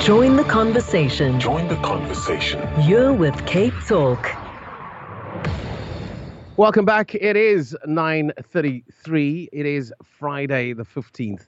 Join the conversation. Join the conversation. You're with Cape Talk. Welcome back. It is 9.33. It is Friday, the 15th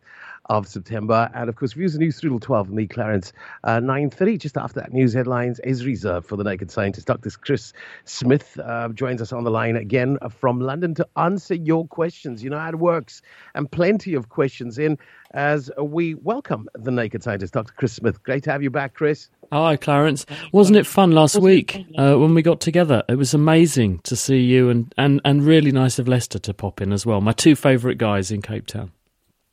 of September. And of course, Views and News through till 12 me, Clarence. Uh, 9.30, just after that, news headlines is reserved for the Naked Scientist. Dr. Chris Smith uh, joins us on the line again from London to answer your questions. You know how it works. And plenty of questions in as we welcome the Naked Scientist, Dr. Chris Smith. Great to have you back, Chris. Hi, Clarence. Wasn't it fun last week uh, when we got together? It was amazing to see you and, and, and really nice of Lester to pop in as well. My two favourite guys in Cape Town.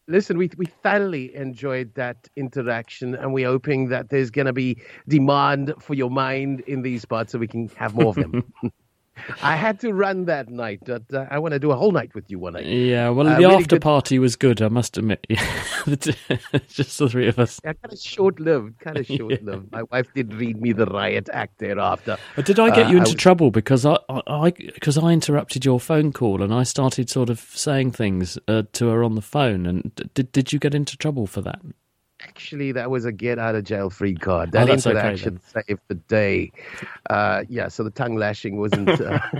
Listen, we, we thoroughly enjoyed that interaction, and we're hoping that there's going to be demand for your mind in these parts so we can have more of them. I had to run that night, but uh, I want to do a whole night with you one night. Yeah, well, Uh, the really after good- party was good, I must admit. Just the three of us. Yeah, kind of short lived, kind of short lived. My wife did read me the riot act thereafter. But did I get Uh, you I into was- trouble because I I because I, interrupted your phone call and I started sort of saying things uh, to her on the phone and did did you get into trouble for that? Actually, that was a get out of jail free card. Oh, That okay interaction saved the day. Uh, yeah, so the tongue lashing wasn't. Uh,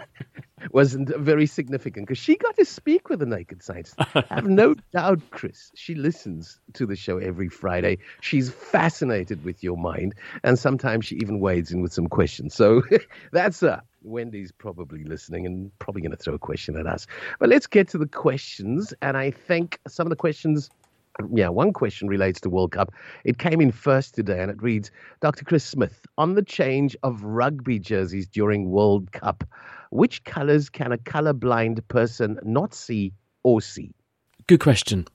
Wasn't very significant because she got to speak with the Naked Scientist. I have no doubt, Chris. She listens to the show every Friday. She's fascinated with your mind, and sometimes she even wades in with some questions. So that's her. Wendy's probably listening and probably going to throw a question at us. But let's get to the questions. And I think some of the questions yeah, one question relates to World Cup. It came in first today and it reads Dr. Chris Smith, on the change of rugby jerseys during World Cup, which colors can a colorblind person not see or see? Good question.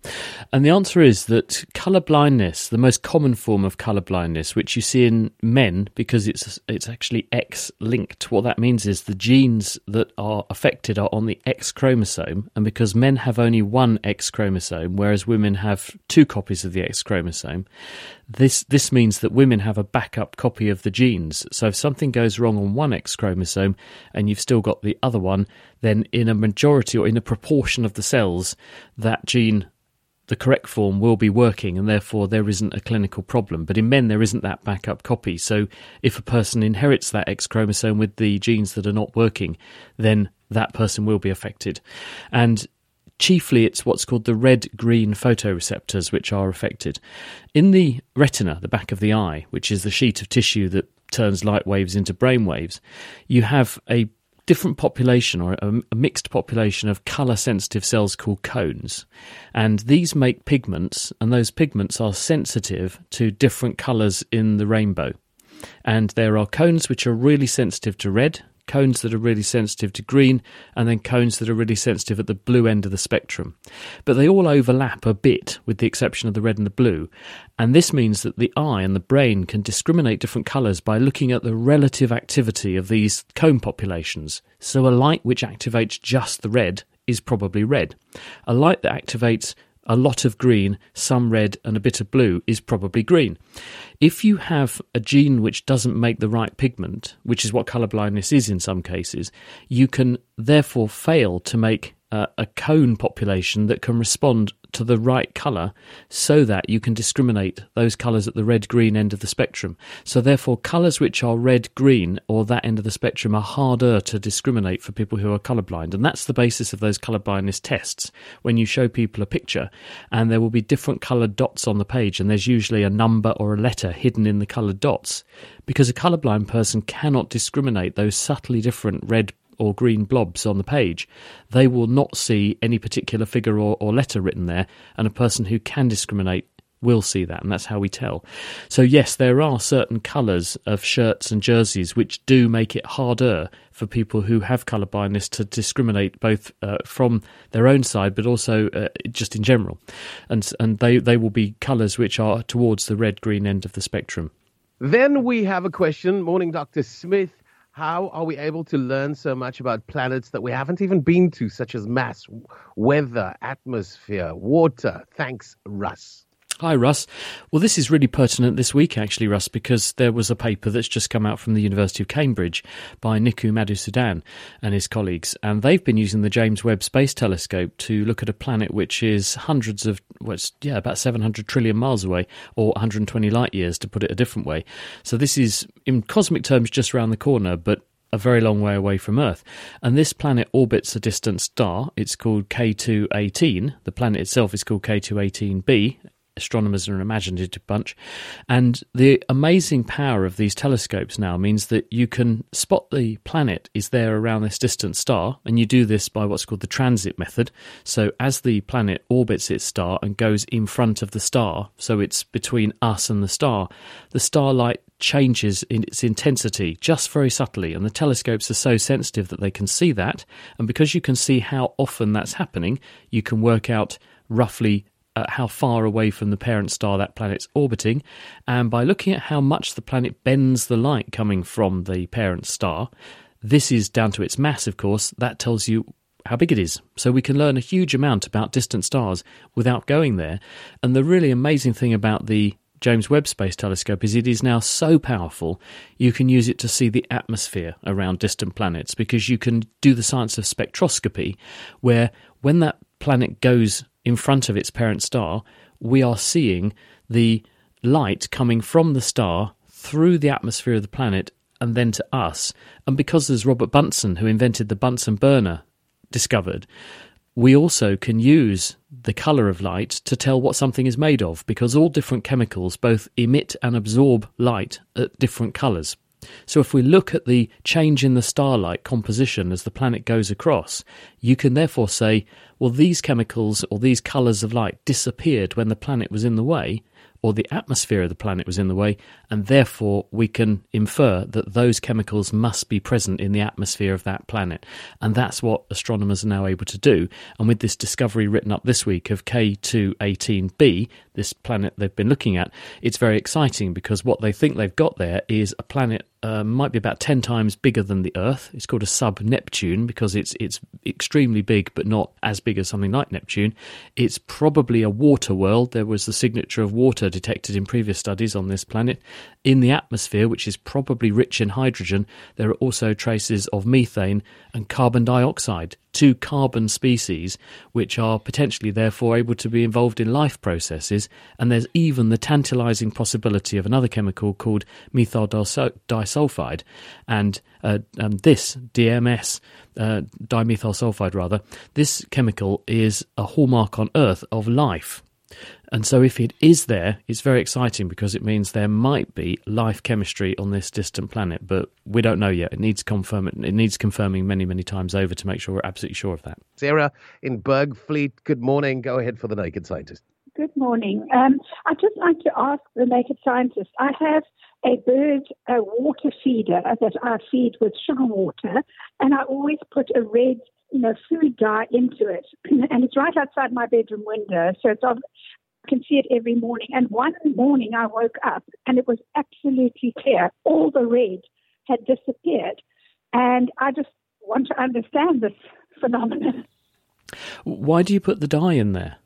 And the answer is that colour blindness, the most common form of colour blindness, which you see in men because it's it's actually X linked. What that means is the genes that are affected are on the X chromosome, and because men have only one X chromosome, whereas women have two copies of the X chromosome, this this means that women have a backup copy of the genes. So if something goes wrong on one X chromosome and you've still got the other one, then in a majority or in a proportion of the cells, that gene the correct form will be working and therefore there isn't a clinical problem. But in men, there isn't that backup copy. So if a person inherits that X chromosome with the genes that are not working, then that person will be affected. And chiefly it's what's called the red green photoreceptors which are affected. In the retina, the back of the eye, which is the sheet of tissue that turns light waves into brain waves, you have a different population or a, a mixed population of color sensitive cells called cones. And these make pigments, and those pigments are sensitive to different colors in the rainbow. And there are cones which are really sensitive to red, cones that are really sensitive to green, and then cones that are really sensitive at the blue end of the spectrum. But they all overlap a bit, with the exception of the red and the blue. And this means that the eye and the brain can discriminate different colours by looking at the relative activity of these cone populations. So a light which activates just the red is probably red. A light that activates a lot of green, some red, and a bit of blue is probably green. If you have a gene which doesn't make the right pigment, which is what colour blindness is in some cases, you can therefore fail to make uh, a cone population that can respond to the right colour so that you can discriminate those colours at the red green end of the spectrum. So, therefore, colours which are red green or that end of the spectrum are harder to discriminate for people who are colourblind. And that's the basis of those colourblindness tests. When you show people a picture and there will be different coloured dots on the page, and there's usually a number or a letter hidden in the coloured dots, because a colourblind person cannot discriminate those subtly different red or green blobs on the page, they will not see any particular figure or, or letter written there. And a person who can discriminate will see that, and that's how we tell. So, yes, there are certain colours of shirts and jerseys which do make it harder for people who have colour blindness to discriminate both uh, from their own side but also uh, just in general. And, and they, they will be colours which are towards the red green end of the spectrum. Then we have a question. Morning, Dr. Smith. How are we able to learn so much about planets that we haven't even been to, such as mass, weather, atmosphere, water? Thanks, Russ. Hi, Russ. Well, this is really pertinent this week, actually, Russ, because there was a paper that's just come out from the University of Cambridge by Nikku Madhusudhan and his colleagues, and they've been using the James Webb Space Telescope to look at a planet which is hundreds of, well, yeah, about 700 trillion miles away, or 120 light years, to put it a different way. So this is, in cosmic terms, just around the corner, but a very long way away from Earth. And this planet orbits a distant star. It's called K2-18. The planet itself is called K2-18b, astronomers are an imaginative bunch. And the amazing power of these telescopes now means that you can spot the planet is there around this distant star, and you do this by what's called the transit method. So as the planet orbits its star and goes in front of the star, so it's between us and the star, the starlight changes in its intensity just very subtly, and the telescopes are so sensitive that they can see that. And because you can see how often that's happening, you can work out roughly uh, how far away from the parent star that planet's orbiting, and by looking at how much the planet bends the light coming from the parent star, this is down to its mass, of course, that tells you how big it is. So we can learn a huge amount about distant stars without going there. And the really amazing thing about the James Webb Space Telescope is it is now so powerful you can use it to see the atmosphere around distant planets because you can do the science of spectroscopy where when that planet goes in front of its parent star, we are seeing the light coming from the star through the atmosphere of the planet and then to us. And because there's Robert Bunsen, who invented the Bunsen burner, discovered, we also can use the colour of light to tell what something is made of because all different chemicals both emit and absorb light at different colours. So, if we look at the change in the starlight composition as the planet goes across, you can therefore say, well, these chemicals or these colours of light disappeared when the planet was in the way, or the atmosphere of the planet was in the way, and therefore we can infer that those chemicals must be present in the atmosphere of that planet. And that's what astronomers are now able to do. And with this discovery written up this week of K2-18b, this planet they've been looking at, it's very exciting because what they think they've got there is a planet uh, might be about 10 times bigger than the Earth. It's called a sub Neptune because it's it's extremely big, but not as big as something like Neptune. It's probably a water world. There was the signature of water detected in previous studies on this planet. In the atmosphere, which is probably rich in hydrogen, there are also traces of methane and carbon dioxide two carbon species which are potentially therefore able to be involved in life processes. And there's even the tantalizing possibility of another chemical called methyl disulfide. And uh, um, this DMS, uh, dimethyl sulfide rather, this chemical is a hallmark on Earth of life. And so, if it is there, it's very exciting because it means there might be life chemistry on this distant planet, but we don't know yet. It needs confirm it needs confirming many, many times over to make sure we're absolutely sure of that. Sarah in Bergvliet, good morning. Go ahead for the Naked Scientist. Good morning. Um, I'd just like to ask the naked scientist. I have a bird a water feeder that I feed with sugar water, and I always put a red you know, food dye into it. and it's right outside my bedroom window. So it's I can see it every morning. And one morning I woke up and it was absolutely clear. All the red had disappeared. And I just want to understand this phenomenon. Why do you put the dye in there?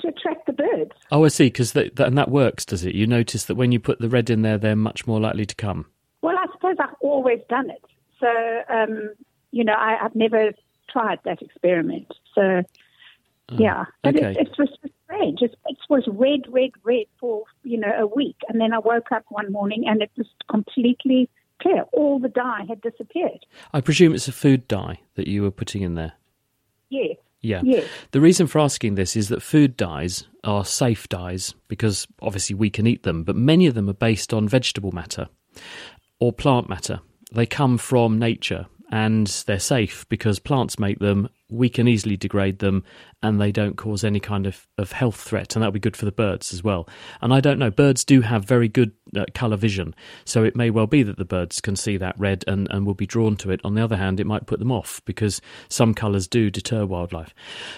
To attract the birds. Oh, I see. Because that, and that works, does it? You notice that when you put the red in there, they're much more likely to come. Well, I suppose I've always done it. So, um, you know, I, have never tried that experiment. So, oh, yeah, mm. but okay. it, it was strange. It, it was red, red, red for you know a week, and then I woke up one morning and it was completely clear. All the dye had disappeared. I presume it's a food dye that you were putting in there. Yes. Yeah. Yes. The reason for asking this is that food dyes are safe dyes because obviously we can eat them, but many of them are based on vegetable matter or plant matter. They come from nature and they're safe because plants make them we can easily degrade them and they don't cause any kind of, of health threat. And that'll be good for the birds as well. And I don't know, birds do have very good uh, colour vision. So it may well be that the birds can see that red and, and will be drawn to it. On the other hand, it might put them off because some colours do deter wildlife.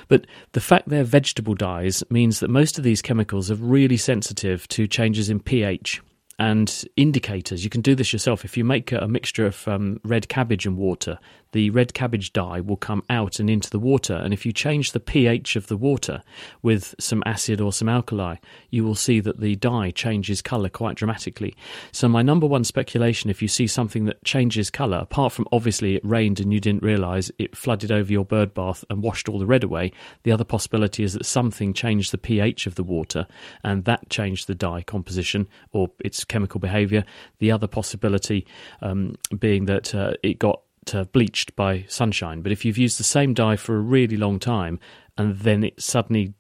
But the fact they're vegetable dyes means that most of these chemicals are really sensitive to changes in pH and indicators. You can do this yourself. If you make a, mixture of um, red cabbage and water, the red cabbage dye will come out and into the water. And if you change the pH of the water with some acid or some alkali, you will see that the dye changes colour quite dramatically. So, my number one speculation if you see something that changes colour, apart from obviously it rained and you didn't realise it flooded over your bird bath and washed all the red away, the other possibility is that something changed the pH of the water and that changed the dye composition or its chemical behaviour. The other possibility um, being that uh, it got uh, bleached by sunshine. But if you've used the same dye for a really long time and then it suddenly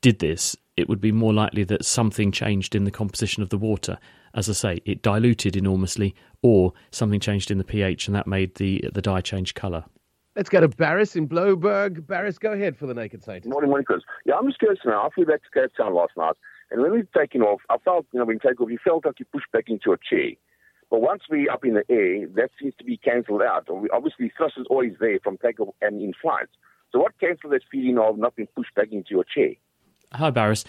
did this, it would be more likely that something changed in the composition of the water. As I say, it diluted enormously, or something changed in the pH and that made the the dye change colour. Let's go to Barris in Blouberg. Barris, go ahead for the Naked Scientist. Morning, morning, Chris. Yeah, I'm just curious now. I flew back to Cape Town last night, and when we were taking off, I felt, you know, when you take off, you felt like you pushed back into a chair. But once we're up in the air, that seems to be cancelled out. Obviously, thrust is always there from takeoff and in flight. So what cancels that feeling of not being pushed back into your chair? Hi, Barris.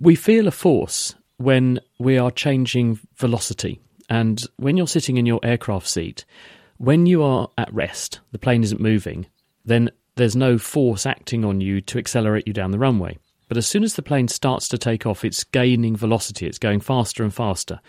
We feel a force when we are changing velocity. And when you're sitting in your aircraft seat, when you are at rest, the plane isn't moving, then there's no force acting on you to accelerate you down the runway. But as soon as the plane starts to take off, it's gaining velocity, it's going faster and faster.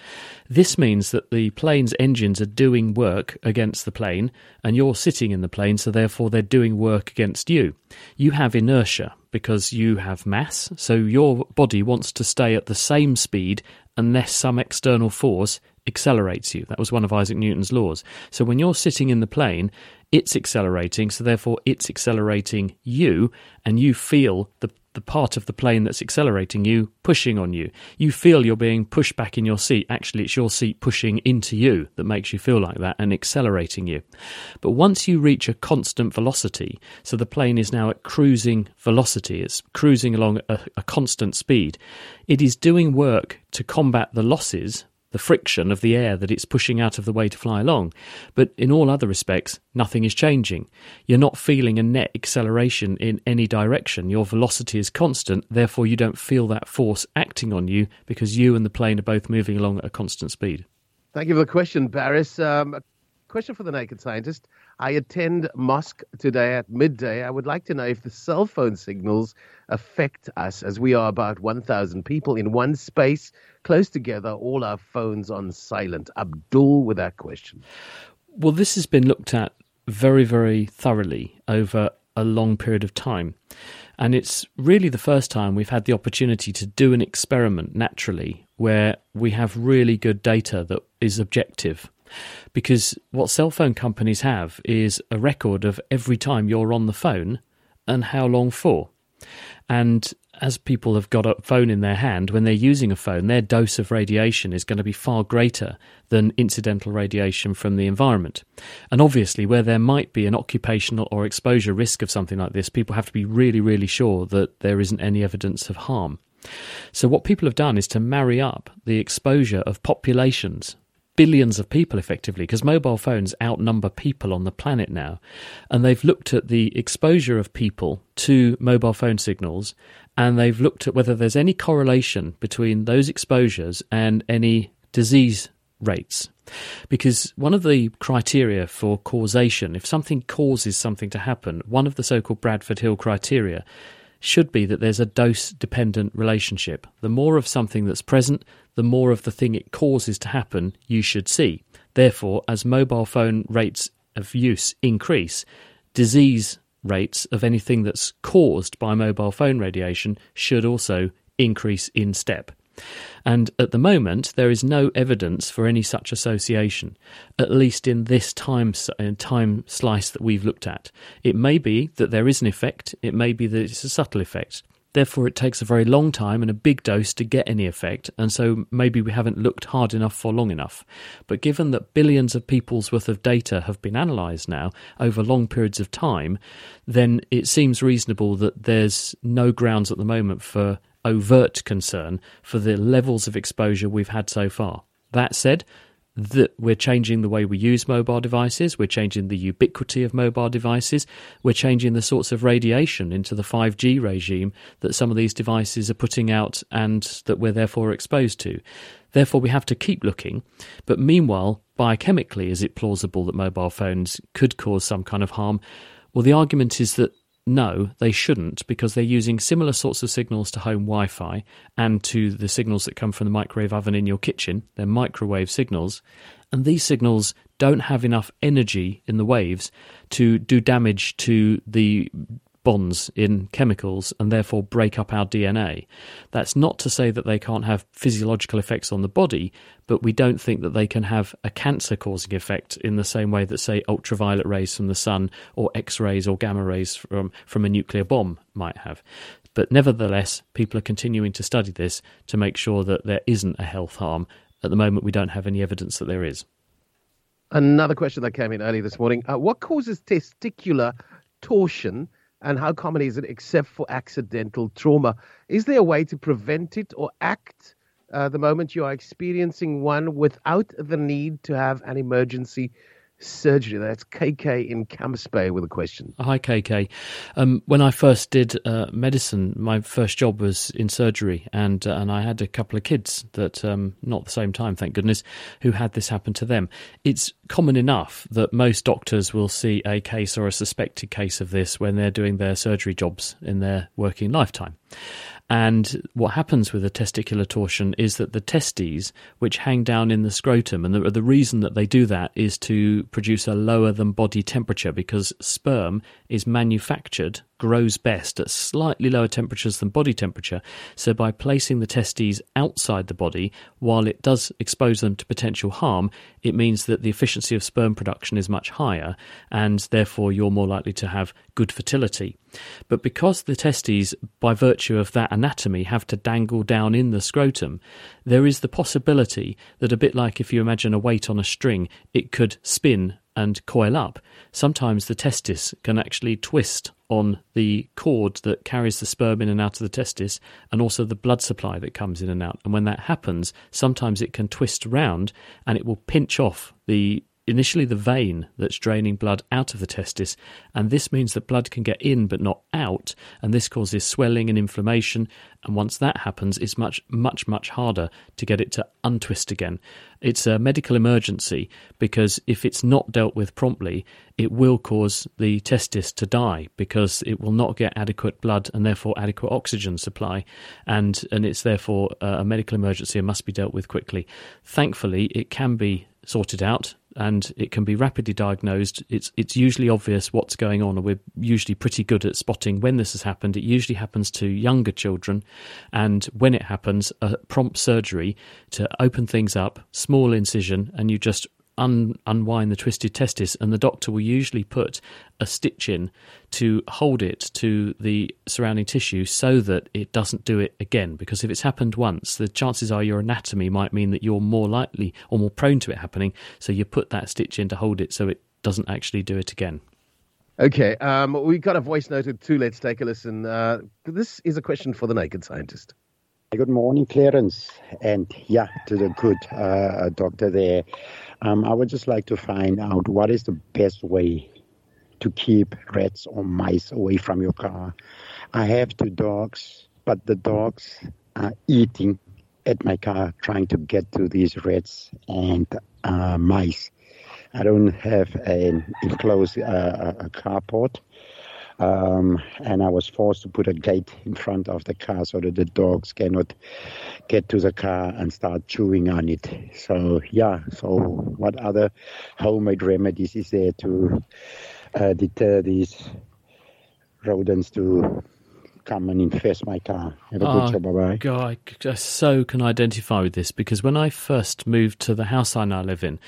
This means that the plane's engines are doing work against the plane, and you're sitting in the plane, so therefore they're doing work against you. You have inertia because you have mass, so your body wants to stay at the same speed unless some external force accelerates you. That was one of Isaac Newton's laws. So when you're sitting in the plane, it's accelerating, so therefore it's accelerating you, and you feel the the part of the plane that's accelerating you pushing on you. You feel you're being pushed back in your seat. Actually, it's your seat pushing into you that makes you feel like that and accelerating you. But once you reach a constant velocity, so the plane is now at cruising velocity, it's cruising along a, a constant speed, it is doing work to combat the losses the friction of the air that it's pushing out of the way to fly along. But in all other respects, nothing is changing. You're not feeling a net acceleration in any direction. Your velocity is constant, therefore, you don't feel that force acting on you because you and the plane are both moving along at a constant speed. Thank you for the question, Barris. Um, question for the naked scientist. I attend mosque today at midday. I would like to know if the cell phone signals affect us as we are about 1,000 people in one space, close together, all our phones on silent. Abdul with that question. Well, this has been looked at very, very thoroughly over a long period of time. And it's really the first time we've had the opportunity to do an experiment naturally where we have really good data that is objective because what cell phone companies have is a record of every time you're on the phone and how long for. And as people have got a phone in their hand, when they're using a phone, their dose of radiation is going to be far greater than incidental radiation from the environment. And obviously, where there might be an occupational or exposure risk of something like this, people have to be really, really sure that there isn't any evidence of harm. So, what people have done is to marry up the exposure of populations billions of people effectively because mobile phones outnumber people on the planet now. And they've looked at the exposure of people to mobile phone signals and they've looked at whether there's any correlation between those exposures and any disease rates. Because one of the criteria for causation, if something causes something to happen, one of the so called Bradford Hill criteria should be that there's a dose dependent relationship. The more of something that's present, the more of the thing it causes to happen you should see. Therefore, as mobile phone rates of use increase, disease rates of anything that's caused by mobile phone radiation should also increase in step. And at the moment, there is no evidence for any such association, at least in this time, uh, time slice that we've looked at. It may be that there is an effect, it may be that it's a subtle effect. Therefore, it takes a very long time and a big dose to get any effect, and so maybe we haven't looked hard enough for long enough. But given that billions of people's worth of data have been analysed now over long periods of time, then it seems reasonable that there's no grounds at the moment for overt concern for the levels of exposure we've had so far. That said, that we're changing the way we use mobile devices, we're changing the ubiquity of mobile devices, we're changing the sorts of radiation into the 5G regime that some of these devices are putting out and that we're therefore exposed to. Therefore, we have to keep looking. But meanwhile, biochemically, is it plausible that mobile phones could cause some kind of harm? Well, the argument is that no, they shouldn't because they're using similar sorts of signals to home Wi Fi and to the signals that come from the microwave oven in your kitchen. They're microwave signals. And these signals don't have enough energy in the waves to do damage to the bonds in chemicals and therefore break up our DNA. That's not to say that they can't have physiological effects on the body, but we don't think that they can have a cancer causing effect in the same way that, say, ultraviolet rays from the sun or X rays or gamma rays from, from a nuclear bomb might have. But nevertheless, people are continuing to study this to make sure that there isn't a health harm. At the moment, we don't have any evidence that there is. Another question that came in early this morning. Uh, what causes testicular torsion and how common is it except for accidental trauma? Is there a way to prevent it or act uh, the moment you are experiencing one without the need to have an emergency surgery. That's KK in Camps Bay with a question. Hi, KK. Um, when I first did uh, medicine, my first job was in surgery, and uh, and I had a couple of kids that, um, not the same time, thank goodness, who had this happen to them. It's common enough that most doctors will see a case or a suspected case of this when they're doing their surgery jobs in their working lifetime. And what happens with a testicular torsion is that the testes, which hang down in the scrotum, and the, the reason that they do that is to produce a lower than body temperature because sperm is manufactured grows best at slightly lower temperatures than body temperature. So, by placing the testes outside the body, while it does expose them to potential harm, it means that the efficiency of sperm production is much higher, and therefore you're more likely to have good fertility. But because the testes, by virtue of that anatomy, have to dangle down in the scrotum, there is the possibility that, a bit like if you imagine a weight on a string, it could spin and coil up. Sometimes the testis can actually twist on the cord that carries the sperm in and out of the testis and also the blood supply that comes in and out. And when that happens, sometimes it can twist round and it will pinch off the initially the vein that's draining blood out of the testis, and this means that blood can get in but not out, and this causes swelling and inflammation. And once that happens, it's much, much, much harder to get it to untwist again. It's a medical emergency because if it's not dealt with promptly, it will cause the testis to die because it will not get adequate blood and therefore adequate oxygen supply, and and it's therefore uh, a medical emergency and must be dealt with quickly. Thankfully, it can be sorted out and it can be rapidly diagnosed. It's it's usually obvious what's going on, and we're usually pretty good at spotting when this has happened. It usually happens to younger children, and when it happens, a prompt surgery to open things up, small incision, and you just un- unwind the twisted testis, and the doctor will usually put a stitch in to hold it to the surrounding tissue so that it doesn't do it again. Because if it's happened once, the chances are your anatomy might mean that you're more likely or more prone to it happening. So you put that stitch in to hold it so it doesn't actually do it again. Okay, um, we got a voice noted too. Let's take a listen. Uh, this is a question for the naked scientist. Good morning, Clarence, and yeah, to the good uh, doctor there. Um, I would just like to find out what is the best way to keep rats or mice away from your car. I have two dogs, but the dogs are eating at my car, trying to get to these rats and uh, mice. I don't have an enclosed uh, a carport, um, and I was forced to put a gate in front of the car so that the dogs cannot get to the car and start chewing on it. So yeah, so what other homemade remedies is there to uh, deter these rodents to come and infest my car. Have a Oh, good show. Bye bye. God, I so can identify with this because when I first moved to the house I now live in,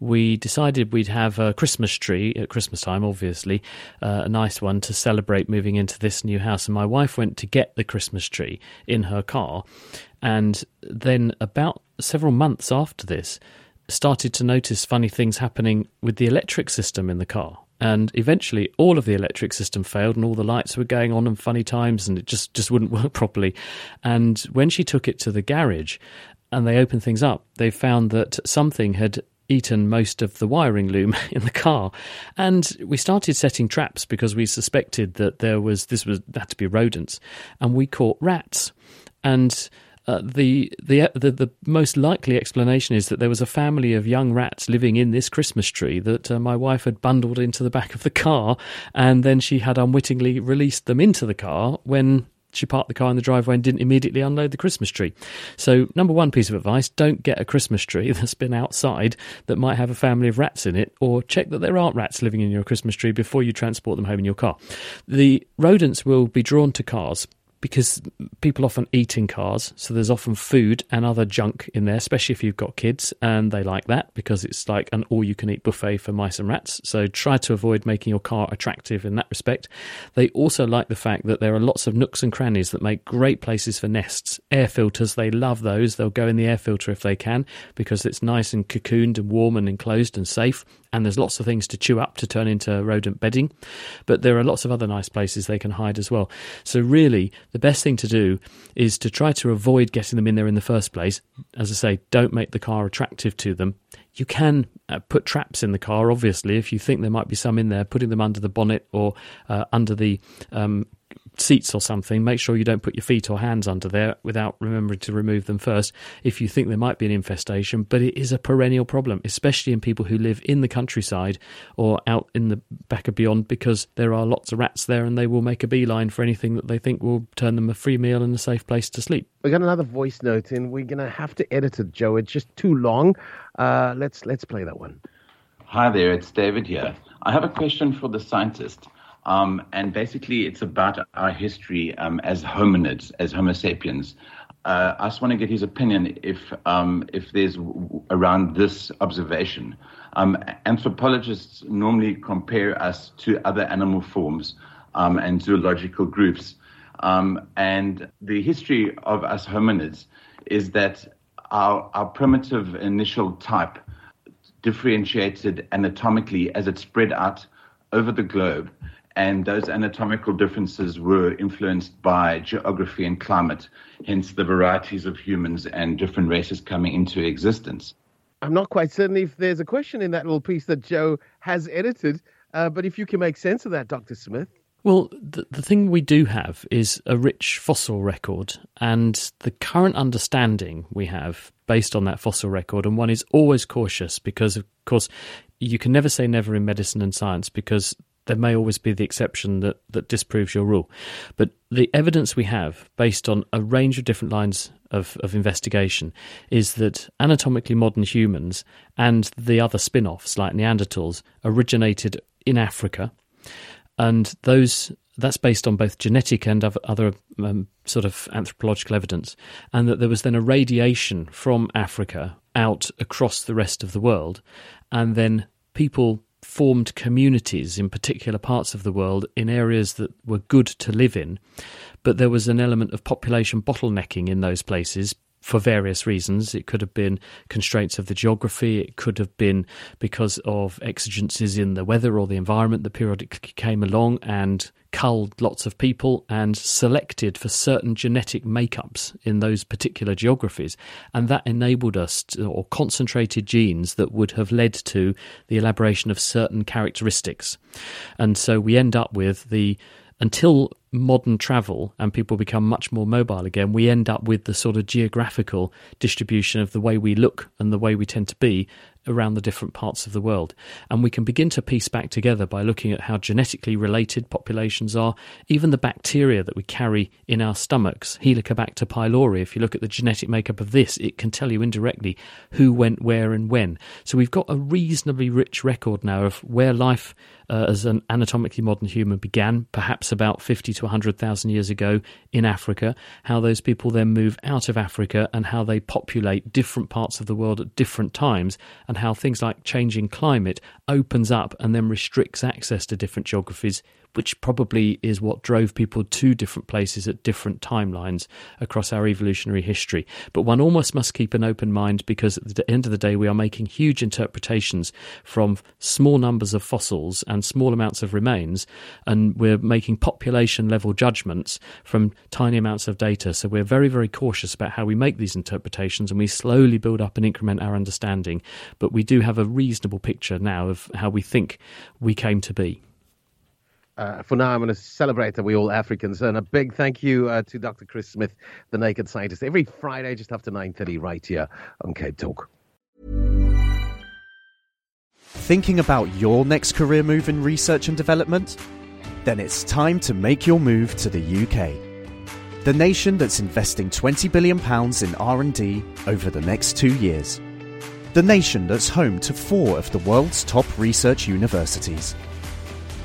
we decided we'd have a Christmas tree at Christmas time, obviously, uh, a nice one to celebrate moving into this new house. And my wife went to get the Christmas tree in her car. And then, about several months after this, started to notice funny things happening with the electric system in the car. And eventually, all of the electric system failed, and all the lights were going on in funny times, and it just, just wouldn't work properly. And when she took it to the garage and they opened things up, they found that something had eaten most of the wiring loom in the car. And we started setting traps because we suspected that there was this was had to be rodents. And we caught rats. And uh, the, the the the most likely explanation is that there was a family of young rats living in this Christmas tree that uh, my wife had bundled into the back of the car, and then she had unwittingly released them into the car when she parked the car in the driveway and didn't immediately unload the Christmas tree. So, number one piece of advice don't get a Christmas tree that's been outside that might have a family of rats in it, or check that there aren't rats living in your Christmas tree before you transport them home in your car. The rodents will be drawn to cars because people often eat in cars, so there's often food and other junk in there, especially if you've got kids, and they like that because it's like an all you can eat buffet for mice and rats. So try to avoid making your car attractive in that respect. They also like the fact that there are lots of nooks and crannies that make great places for nests. Air filters, they love those. They'll go in the air filter if they can because it's nice and cocooned and warm and enclosed and safe and there's lots of things to chew up to turn into rodent bedding. But there are lots of other nice places they can hide as well. So, really, the best thing to do is to try to avoid getting them in there in the first place. As I say, don't make the car attractive to them. You can uh, put traps in the car, obviously, if you think there might be some in there, putting them under the bonnet or uh, under the um, seats or something, make sure you don't put your feet or hands under there without remembering to remove them first if you think there might be an infestation. But it is a perennial problem, especially in people who live in the countryside or out in the back of beyond, because there are lots of rats there and they will make a beeline for anything that they think will turn them a free meal and a safe place to sleep. We got another voice note in. We're gonna have to edit it, Joe. It's just too long. Uh, let's let's play that one. Hi there, it's David here. I have a question for the scientist. Um, and basically, it's about our history um, as hominids, as Homo sapiens. Uh, I just want to get his opinion if um, if there's w- around this observation. Um, anthropologists normally compare us to other animal forms um, and zoological groups. Um, and the history of us hominids is that our, our primitive initial type differentiated anatomically as it spread out over the globe. And those anatomical differences were influenced by geography and climate, hence the varieties of humans and different races coming into existence. I'm not quite certain if there's a question in that little piece that Joe has edited, uh, but if you can make sense of that, Dr. Smith. Well, the, the thing we do have is a rich fossil record, and the current understanding we have based on that fossil record, and one is always cautious because, of course, you can never say never in medicine and science because there may always be the exception that, that disproves your rule. But the evidence we have, based on a range of different lines of, of investigation, is that anatomically modern humans and the other spin offs, like Neanderthals, originated in Africa. And those that's based on both genetic and other um, sort of anthropological evidence, and that there was then a radiation from Africa out across the rest of the world, and then people formed communities in particular parts of the world in areas that were good to live in, but there was an element of population bottlenecking in those places for various reasons. It could have been constraints of the geography, it could have been because of exigencies in the weather or the environment that periodically came along and culled lots of people and selected for certain genetic makeups in those particular geographies. And that enabled us to, or concentrated genes that would have led to the elaboration of certain characteristics. And so we end up with the until modern travel and people become much more mobile again, we end up with the sort of geographical distribution of the way we look and the way we tend to be around the different parts of the world. And we can begin to piece back together by looking at how genetically related populations are, even the bacteria that we carry in our stomachs, Helicobacter pylori. If you look at the genetic makeup of this, it can tell you indirectly who went where and when. So we've got a reasonably rich record now of where life uh, as an anatomically modern human began, perhaps about 50 to 100,000 years ago in Africa, how those people then move out of Africa, and how they populate different parts of the world at different times, and how things like changing climate opens up and then restricts access to different geographies which probably is what drove people to different places at different timelines across our evolutionary history. But one almost must keep an open mind because at the end of the day, we are making huge interpretations from small numbers of fossils and small amounts of remains, and we're making population level judgments from tiny amounts of data. So we're very, very cautious about how we make these interpretations and we slowly build up and increment our understanding. But we do have a reasonable picture now of how we think we came to be. Uh, for now, I'm going to celebrate that we're all Africans. And a big thank you uh, to Dr. Chris Smith, the Naked Scientist, every Friday just after 9.30 right here on Cape Talk. Thinking about your next career move in research and development? Then it's time to make your move to the UK. The nation that's investing 20 billion pounds in R&D over the next 2 years. The nation that's home to 4 of the world's top research universities